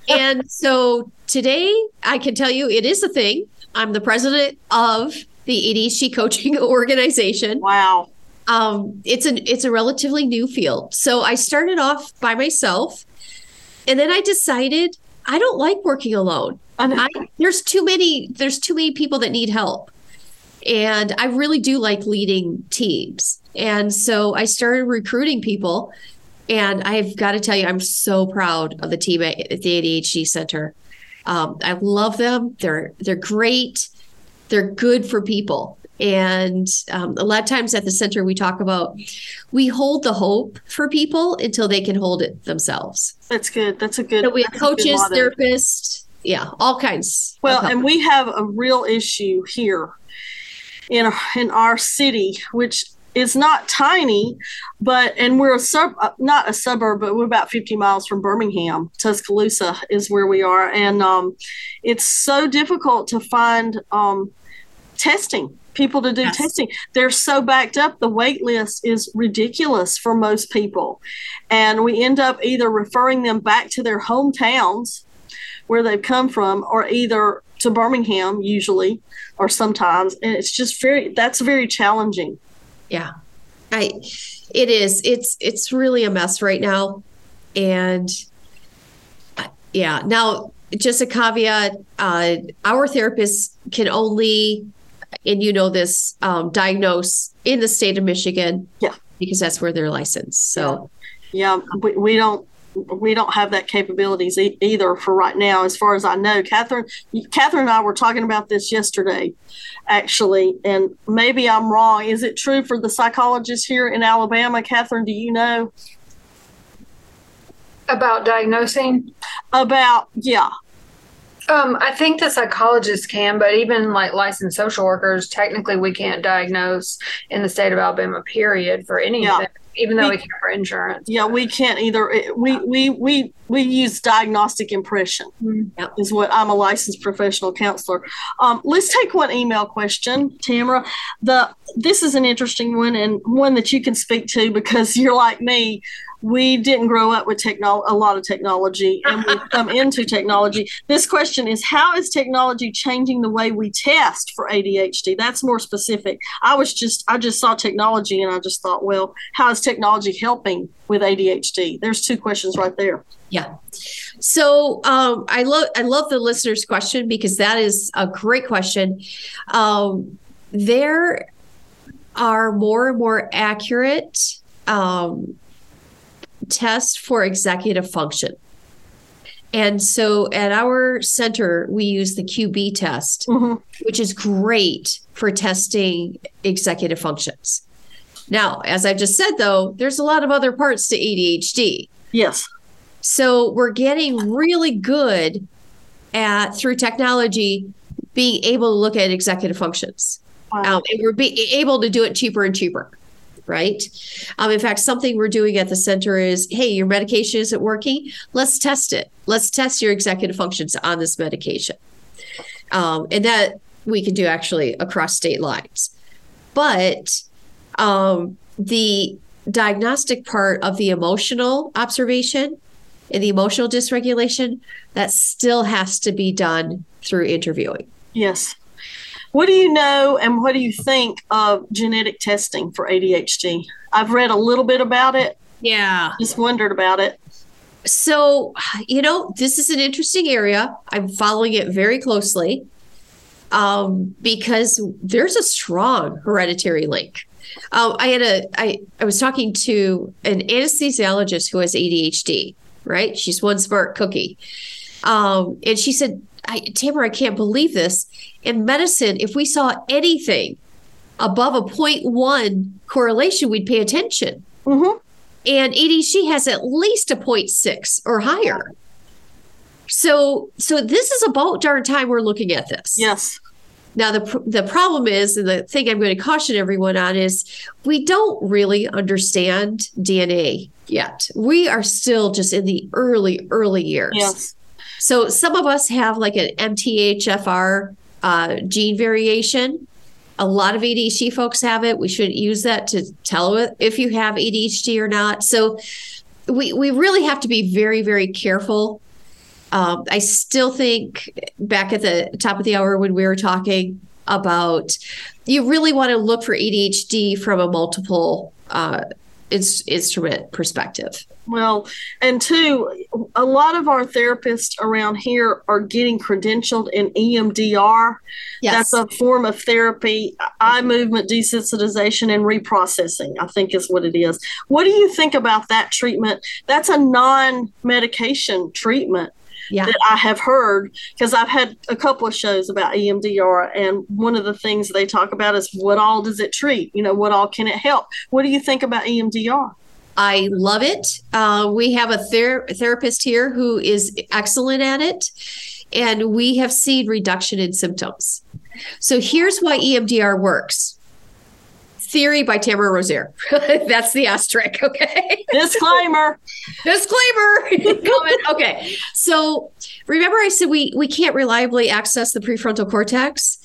and so today I can tell you it is a thing. I'm the president of the ADHD coaching [laughs] organization. Wow. Um, it's an it's a relatively new field. So I started off by myself, and then I decided I don't like working alone. I. I, there's too many there's too many people that need help, and I really do like leading teams. And so I started recruiting people, and I've got to tell you, I'm so proud of the team at, the ADHD Center. Um, I love them. They're they're great. They're good for people. And um, a lot of times at the center, we talk about we hold the hope for people until they can hold it themselves. That's good. That's a good. So we have that's a good coaches, therapists, yeah, all kinds. Well, and we have a real issue here in in our city, which is not tiny, but and we're a sub, uh, not a suburb, but we're about 50 miles from Birmingham. Tuscaloosa is where we are, and um, it's so difficult to find um, testing people to do Yes. testing. They're so backed up. The wait list is ridiculous for most people. And we end up either referring them back to their hometowns where they've come from or either to birmingham usually or sometimes. And it's just very that's very challenging Yeah. I it is. It's it's really a mess right now. And uh, yeah, now just a caveat, uh our therapists can only and you know this um diagnose in the state of Michigan. Yeah. Because that's where they're licensed. So yeah we, we don't we don't have that capabilities e- either for right now, as far as I know. Katherine, Katherine and I were talking about this yesterday, actually, and maybe I'm wrong. Is it true for the psychologists here in Alabama? Katherine, do you know About diagnosing? about? Yeah, Um, I think the psychologists can, but even like licensed social workers, technically we can't diagnose in the state of Alabama, period, for anything, Yeah. even though We- we can for insurance. yeah, we can't either. We we we we use diagnostic impression. Mhm. Is what I'm a licensed professional counselor. Um, let's take one email question, Tamara. The this is an interesting one and one that you can speak to because you're like me. We didn't grow up with technol a lot of technology, and we've [laughs] come into technology. This question is: How is technology changing the way we test for ADHD? That's more specific. I was just I just saw technology and I just thought, well, how is technology helping with ADHD? There's two questions right there. Yeah. So um, I love I love the listener's question because that is a great question. Um, there are more and more accurate um, tests for executive function. And so at our center, we use the QB test, Mhm. which is great for testing executive functions. Now, as I just said, though, there's a lot of other parts to ADHD. Yes. So we're getting really good at through technology being able to look at executive functions. Wow. Um, and we're being able to do it cheaper and cheaper, right? Um, in fact, something we're doing at the center is, hey, your medication isn't working. Let's test it. Let's test your executive functions on this medication, um, and that we can do actually across state lines. But um, the diagnostic part of the emotional observation and the emotional dysregulation that still has to be done through interviewing. Yes. What do you know and what do you think of genetic testing for ADHD? I've read a little bit about it, Yeah. just wondered about it. So, you know, this is an interesting area. I'm following it very closely um, because there's a strong hereditary link. Um, I had a, I, I was talking to an anesthesiologist who has ADHD, right? She's one smart cookie. Um, and she said, I, Tamara, I can't believe this. In medicine, if we saw anything above a 0.1 correlation, we'd pay attention hmm and ADHD has at least a 0.6 or higher. So, so this is about darn time we're looking at this. Yes. Now the the problem is, and the thing I'm going to caution everyone on is, we don't really understand DNA yet. We are still just in the early early years. Yes. So some of us have like an MTHFR uh, gene variation. A lot of ADHD folks have it. We shouldn't use that to tell if you have ADHD or not. So we we really have to be very very careful. Um, I still think back at the top of the hour when we were talking about you really want to look for ADHD from a multiple uh, ins- instrument perspective. Well, and two, a lot of our therapists around here are getting credentialed in EMDR. Yes. That's a form of therapy, eye movement desensitization and reprocessing, I think is what it is. What do you think about that treatment? That's a non medication treatment. Yeah. that I have heard because I've had a couple of shows about EMDR, and one of the things they talk about is what all does it treat? You know, what all can it help? What do you think about EMDR? I love it. Uh, we have a ther- therapist here who is excellent at it, and we have seen reduction in symptoms. So here's why EMDR works. Theory by Tamara Rosier. [laughs] That's the asterisk. Okay. [laughs] Disclaimer. Disclaimer. [laughs] Comment. Okay. So remember, I said we we can't reliably access the prefrontal cortex,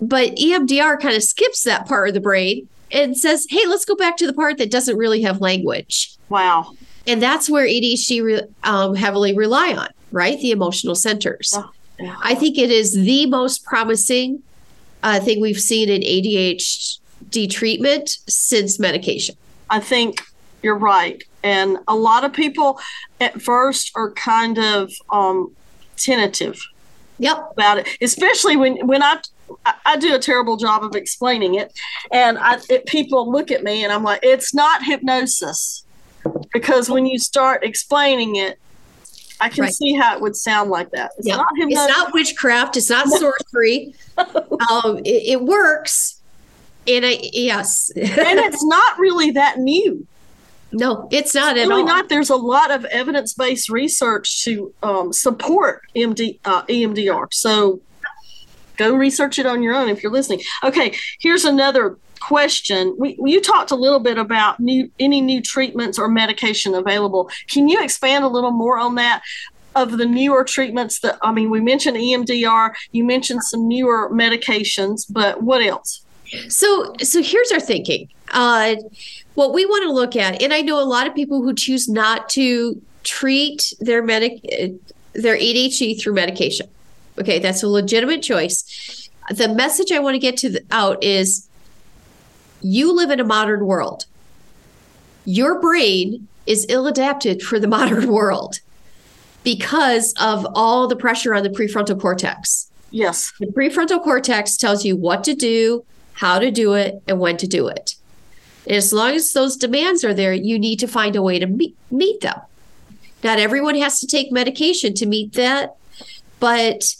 but EMDR kind of skips that part of the brain and says, "Hey, let's go back to the part that doesn't really have language." Wow. and that's where ADHD re- um, heavily rely on, right? The emotional centers. Yeah, yeah. I think it is the most promising uh, thing we've seen in ADHD treatment since medication. I think you're right. And a lot of people at first are kind of um, tentative Yep. about it, especially when when I I- do a terrible job of explaining it, and I it, people look at me and I'm like, it's not hypnosis. because when you start explaining it, I can Right. see how it would sound like that. It's Yeah. not It's not witchcraft. It's not sorcery. [laughs] um, it, it works. And I, yes. and it's [laughs] not really that new. no, it's not at really all. not. There's a lot of evidence-based research to um, support MD, uh, EMDR. So go research it on your own if you're listening. Okay, here's another question. We, you talked a little bit about new any new treatments or medication available. Can you expand a little more on that? Of the newer treatments that I mean, we mentioned EMDR. You mentioned some newer medications, but what else? So, so here's our thinking. Uh, what we want to look at, and I know a lot of people who choose not to treat their medic, uh, their ADHD through medication. Okay, that's a legitimate choice. The message I want to get to the, out is, you live in a modern world. Your brain is ill adapted for the [laughs] modern world because of all the pressure on the prefrontal cortex. Yes. The prefrontal cortex tells you what to do, how to do it, and when to do it. And as long as those demands are there, you need to find a way to meet, meet them. Not everyone has to take medication to meet that, but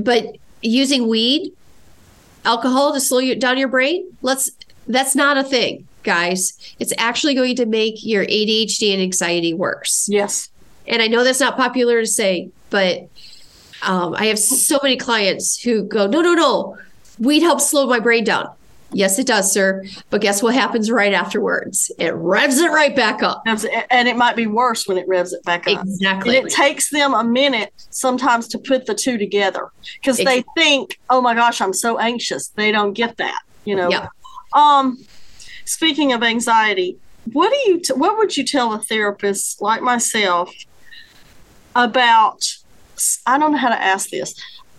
but using weed, alcohol to slow you down your brain, let's that's not a thing, guys. It's actually going to make your ADHD and anxiety worse Yes. and I know that's not popular to say, but um, I have so many clients who go, no, no, no, weed helps slow my brain down. Yes, it does, sir. But guess what happens right afterwards? It revs it right back up. And it might be worse when it revs it back up. Exactly. And it takes them a minute sometimes to put the two together because they think, "Oh my gosh, I'm so anxious." They don't get that, you know. Yeah. Um, speaking of anxiety, what do you? T- what would you tell a therapist like myself about? I don't know how to ask this.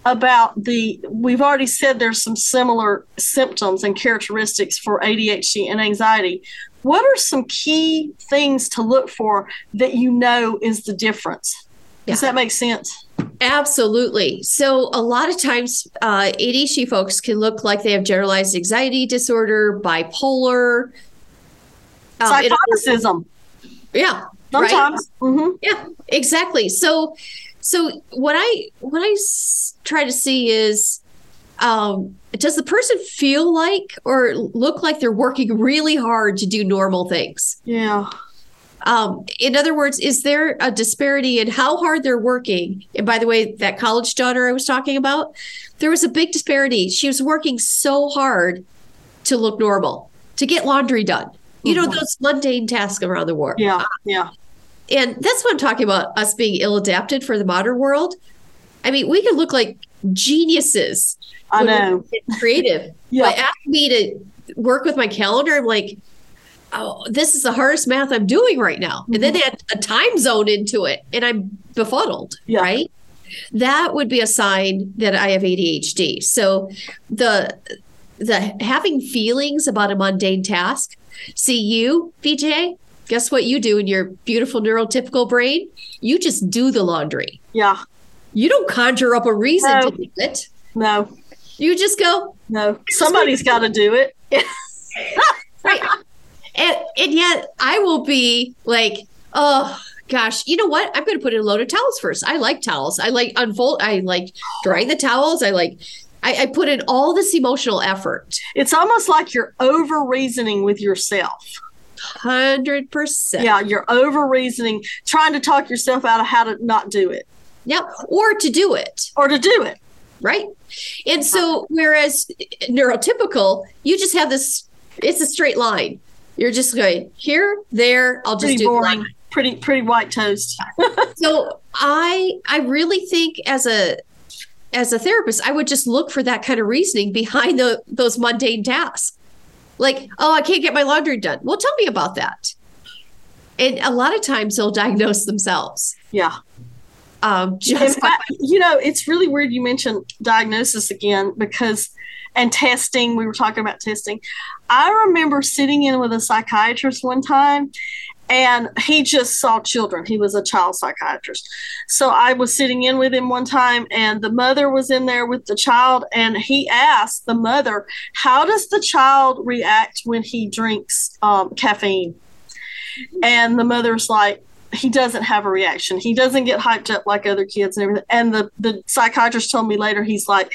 About the, we've already said there's some similar symptoms and characteristics for ADHD and anxiety. What are some key things to look for that you know is the difference? Does that make sense? Absolutely. So, a lot of times, uh, ADHD folks can look like they have generalized anxiety disorder, bipolar. Um, Psychoticism. yeah. right? Sometimes. hmm Yeah, exactly. So, so what I what I s- try to see is, um, does the person feel like or look like they're working really hard to do normal things? Yeah. Um, in other words, is there a disparity in how hard they're working? And by the way, that college daughter I was talking about, there was a big disparity. She was working so hard to look normal, to get laundry done. You know, Mhm. those mundane tasks around the world. Yeah. Yeah. And that's what I'm talking about us being ill adapted for the modern world. I mean, we can look like geniuses. I know. Creative. [laughs] Yeah. But ask me to work with my calendar. I'm like, oh, this is the hardest math I'm doing right now. And then mm-hmm. add a time zone into it, and I'm befuddled. Yeah. Right. That would be a sign that I have ADHD. So the the having feelings about a mundane task. See you, BJ. Guess what you do in your beautiful neurotypical brain? You just do the laundry. Yeah. You don't conjure up a reason No. to do it. No. You just go, No. Somebody's got to do it. [laughs] right. And and yet I will be like, oh gosh, you know what? I'm gonna put in a load of towels first. I like towels. I like unfold I like drying the towels. I like I, I put in all this emotional effort. It's almost like you're over reasoning with yourself. Hundred percent. Yeah. You're over reasoning, trying to talk yourself out of how to not do it Yep. Or to do it. or to do it. right? And so, whereas neurotypical, you just have this, it's a straight line. You're just going here, there, I'll just Pretty do boring. Pretty, pretty white toast. [laughs] So I I really think as a as a therapist, I would just look for that kind of reasoning behind the those mundane tasks. Like, oh, I can't get my laundry done. Well, tell me about that. And a lot of times they'll diagnose themselves. Yeah. Um, just by, you know, it's really weird you mentioned diagnosis again because, and testing, we were talking about testing. I remember sitting in with a psychiatrist one time and he just saw children. He was a child psychiatrist. So I was sitting in with him one time and the mother was in there with the child and he asked the mother, How does the child react when he drinks um, caffeine? and the mother's like, he doesn't have a reaction. He doesn't get hyped up like other kids and everything. And the, the psychiatrist told me later, he's like,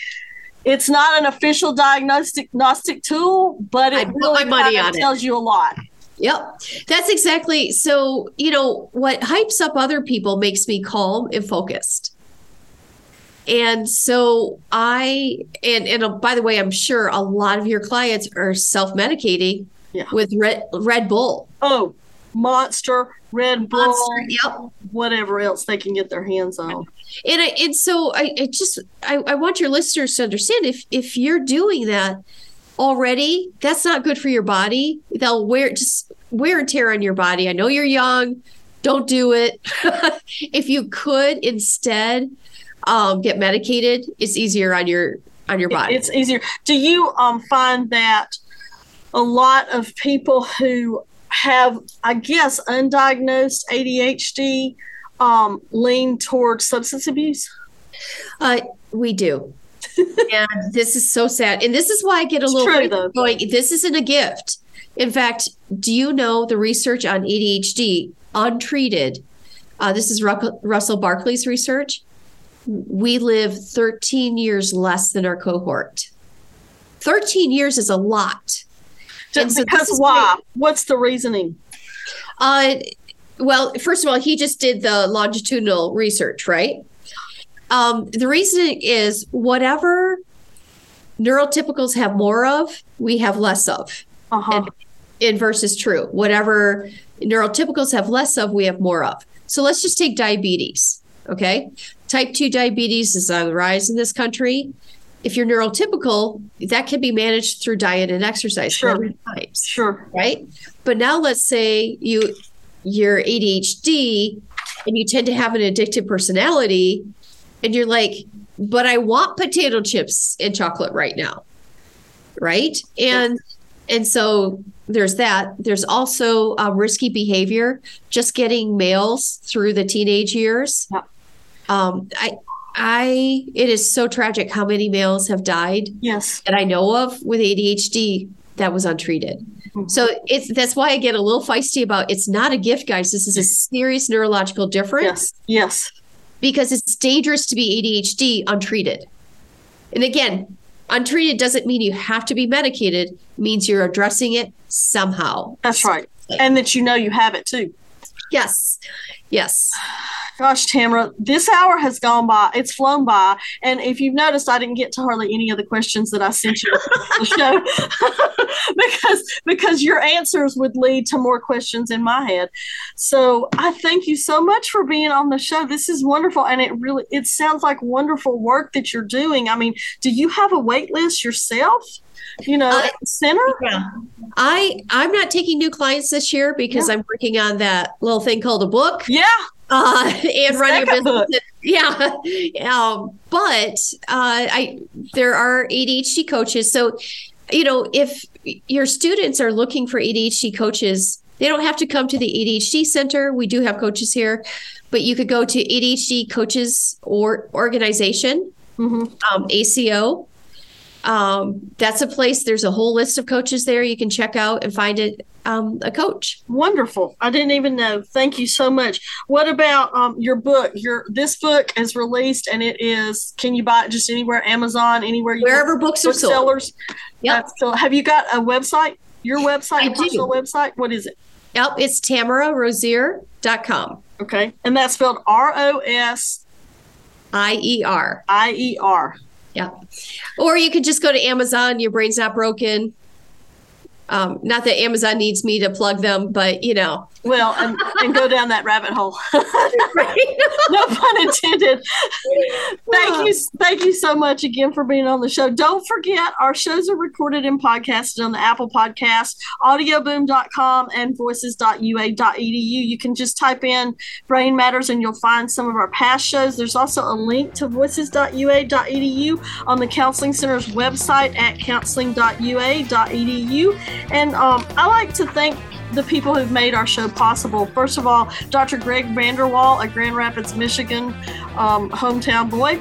it's not an official diagnostic diagnostic tool, but it I really my money kinda it. tells you a lot. Yep. That's exactly so, you know, what hypes up other people makes me calm and focused. And so I and and by the way, I'm sure a lot of your clients are self-medicating Yeah. with Red Red Bull. Oh, Monster, Red Bull, Monster, yep. whatever else they can get their hands on. And I, and so I, I just I, I want your listeners to understand if if you're doing that already, that's not good for your body. They'll wear just wear and tear on your body. I know you're young. Don't do it. [laughs] if you could instead um, get medicated, it's easier on your on your body. It's easier. Do you um, find that a lot of people who have, I guess, undiagnosed ADHD um, lean towards substance abuse? Uh, we do. And this is so sad. And this is why I get a It's little going, this isn't a gift. In fact, do you know the research on ADHD untreated? Uh, this is Russell Barkley's research. We live 13 years less than our cohort. 13 years is a lot. And so because why? What's the reasoning? Uh, well, first of all, he just did the longitudinal research, right? Um, the reason is whatever neurotypicals have more of, we have less of. Uh-huh. And inverse is true. Whatever neurotypicals have less of, we have more of. So let's just take diabetes. Okay. Type 2 diabetes is on the rise in this country. If you're neurotypical, that can be managed through diet and exercise. Sure. times Sure. right? But now let's say you you're ADHD and you tend to have an addictive personality and you're like, but I want potato chips and chocolate right now. Right? And and so there's that. There's also uh, risky behavior, just getting males through the teenage years. Yeah. Um, I, I, it is so tragic how many males have died Yes. that I know of with ADHD that was untreated. Mhm. So it's that's why I get a little feisty about it's not a gift, guys. This is a serious neurological difference Yes. Yes. Because it's dangerous to be ADHD untreated. And again, untreated doesn't mean you have to be medicated, it means you're addressing it somehow. That's right. And that you know you have it too. Yes. Yes. Gosh, Tamara, this hour has gone by. It's flown by. And if you've noticed, I didn't get to hardly any of the questions that I sent you the show [laughs] because because your answers would lead to more questions in my head. So I thank you so much for being on the show. This is wonderful, and it really it sounds like wonderful work that you're doing. I mean, do you have a wait list yourself? You know, the center. Yeah. I I'm not taking new clients this year because I'm working on that little thing called a book. Yeah, uh, and run your business. Yeah. Um, but uh, I there are ADHD coaches. So, you know, if your students are looking for ADHD coaches, they don't have to come to the ADHD center. We do have coaches here, but you could go to ADHD coaches or organization, Mhm. um, ACO. Um, that's a place. There's a whole list of coaches there. You can check out and find it um, a coach. Wonderful. I didn't even know. Thank you so much. What about um, your book? Your this book is released and it is. Can you buy it just anywhere? Amazon, anywhere you Wherever books are sold. booksellers. Yep. That's have you got a website? Your website, I your do. personal website. What is it? Yep, it's tamararosier.com. Okay, and that's spelled R O S I E R. I E R. Yeah. Or you could just go to Amazon. Your brain's not broken. Um, not that Amazon needs me to plug them, but you know. Well, and, and go down that rabbit hole. [laughs] no pun intended. thank you, thank you so much again for being on the show. Don't forget, our shows are recorded and podcasted on the Apple Podcast, audioboom.com, and voices.ua.edu. You can just type in Brain Matters and you'll find some of our past shows. There's also a link to voices.ua.edu on the Counseling Center's website at counseling.ua.edu. And um, I like to thank the people who've made our show possible. First of all, Dr. Greg Vanderwall, a Grand Rapids, Michigan um, hometown boy.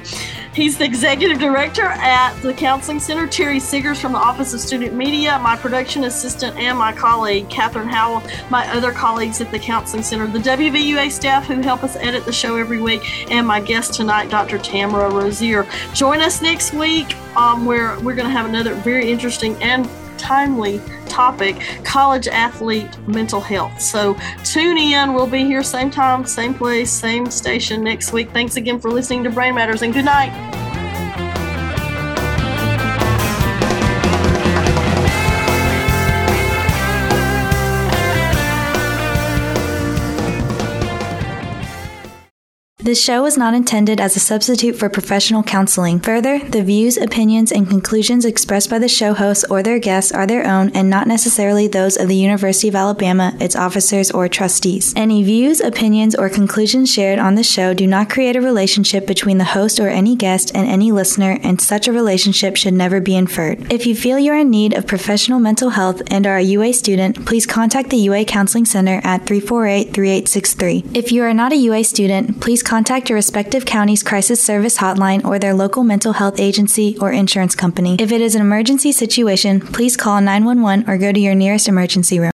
He's the executive director at the Counseling Center. Terry Siggers from the Office of Student Media, my production assistant, and my colleague, Katherine Howell, my other colleagues at the Counseling Center, the WVUA staff who help us edit the show every week, and my guest tonight, Dr. Tamara Rosier. Join us next week um, where we're going to have another very interesting and timely topic college athlete mental health. So tune in. We'll be here same time, same place, same station next week. Thanks again for listening to Brain Matters and good night. This show is not intended as a substitute for professional counseling. Further, the views, opinions, and conclusions expressed by the show hosts or their guests are their own and not necessarily those of the University of Alabama, its officers, or trustees. Any views, opinions, or conclusions shared on the show do not create a relationship between the host or any guest and any listener, and such a relationship should never be inferred. If you feel you're in need of professional mental health and are a UA student, please contact the UA Counseling Center at 348 3863. If you are not a UA student, please contact contact your respective county's crisis service hotline or their local mental health agency or insurance company. If it is an emergency situation, please call 911 or go to your nearest emergency room.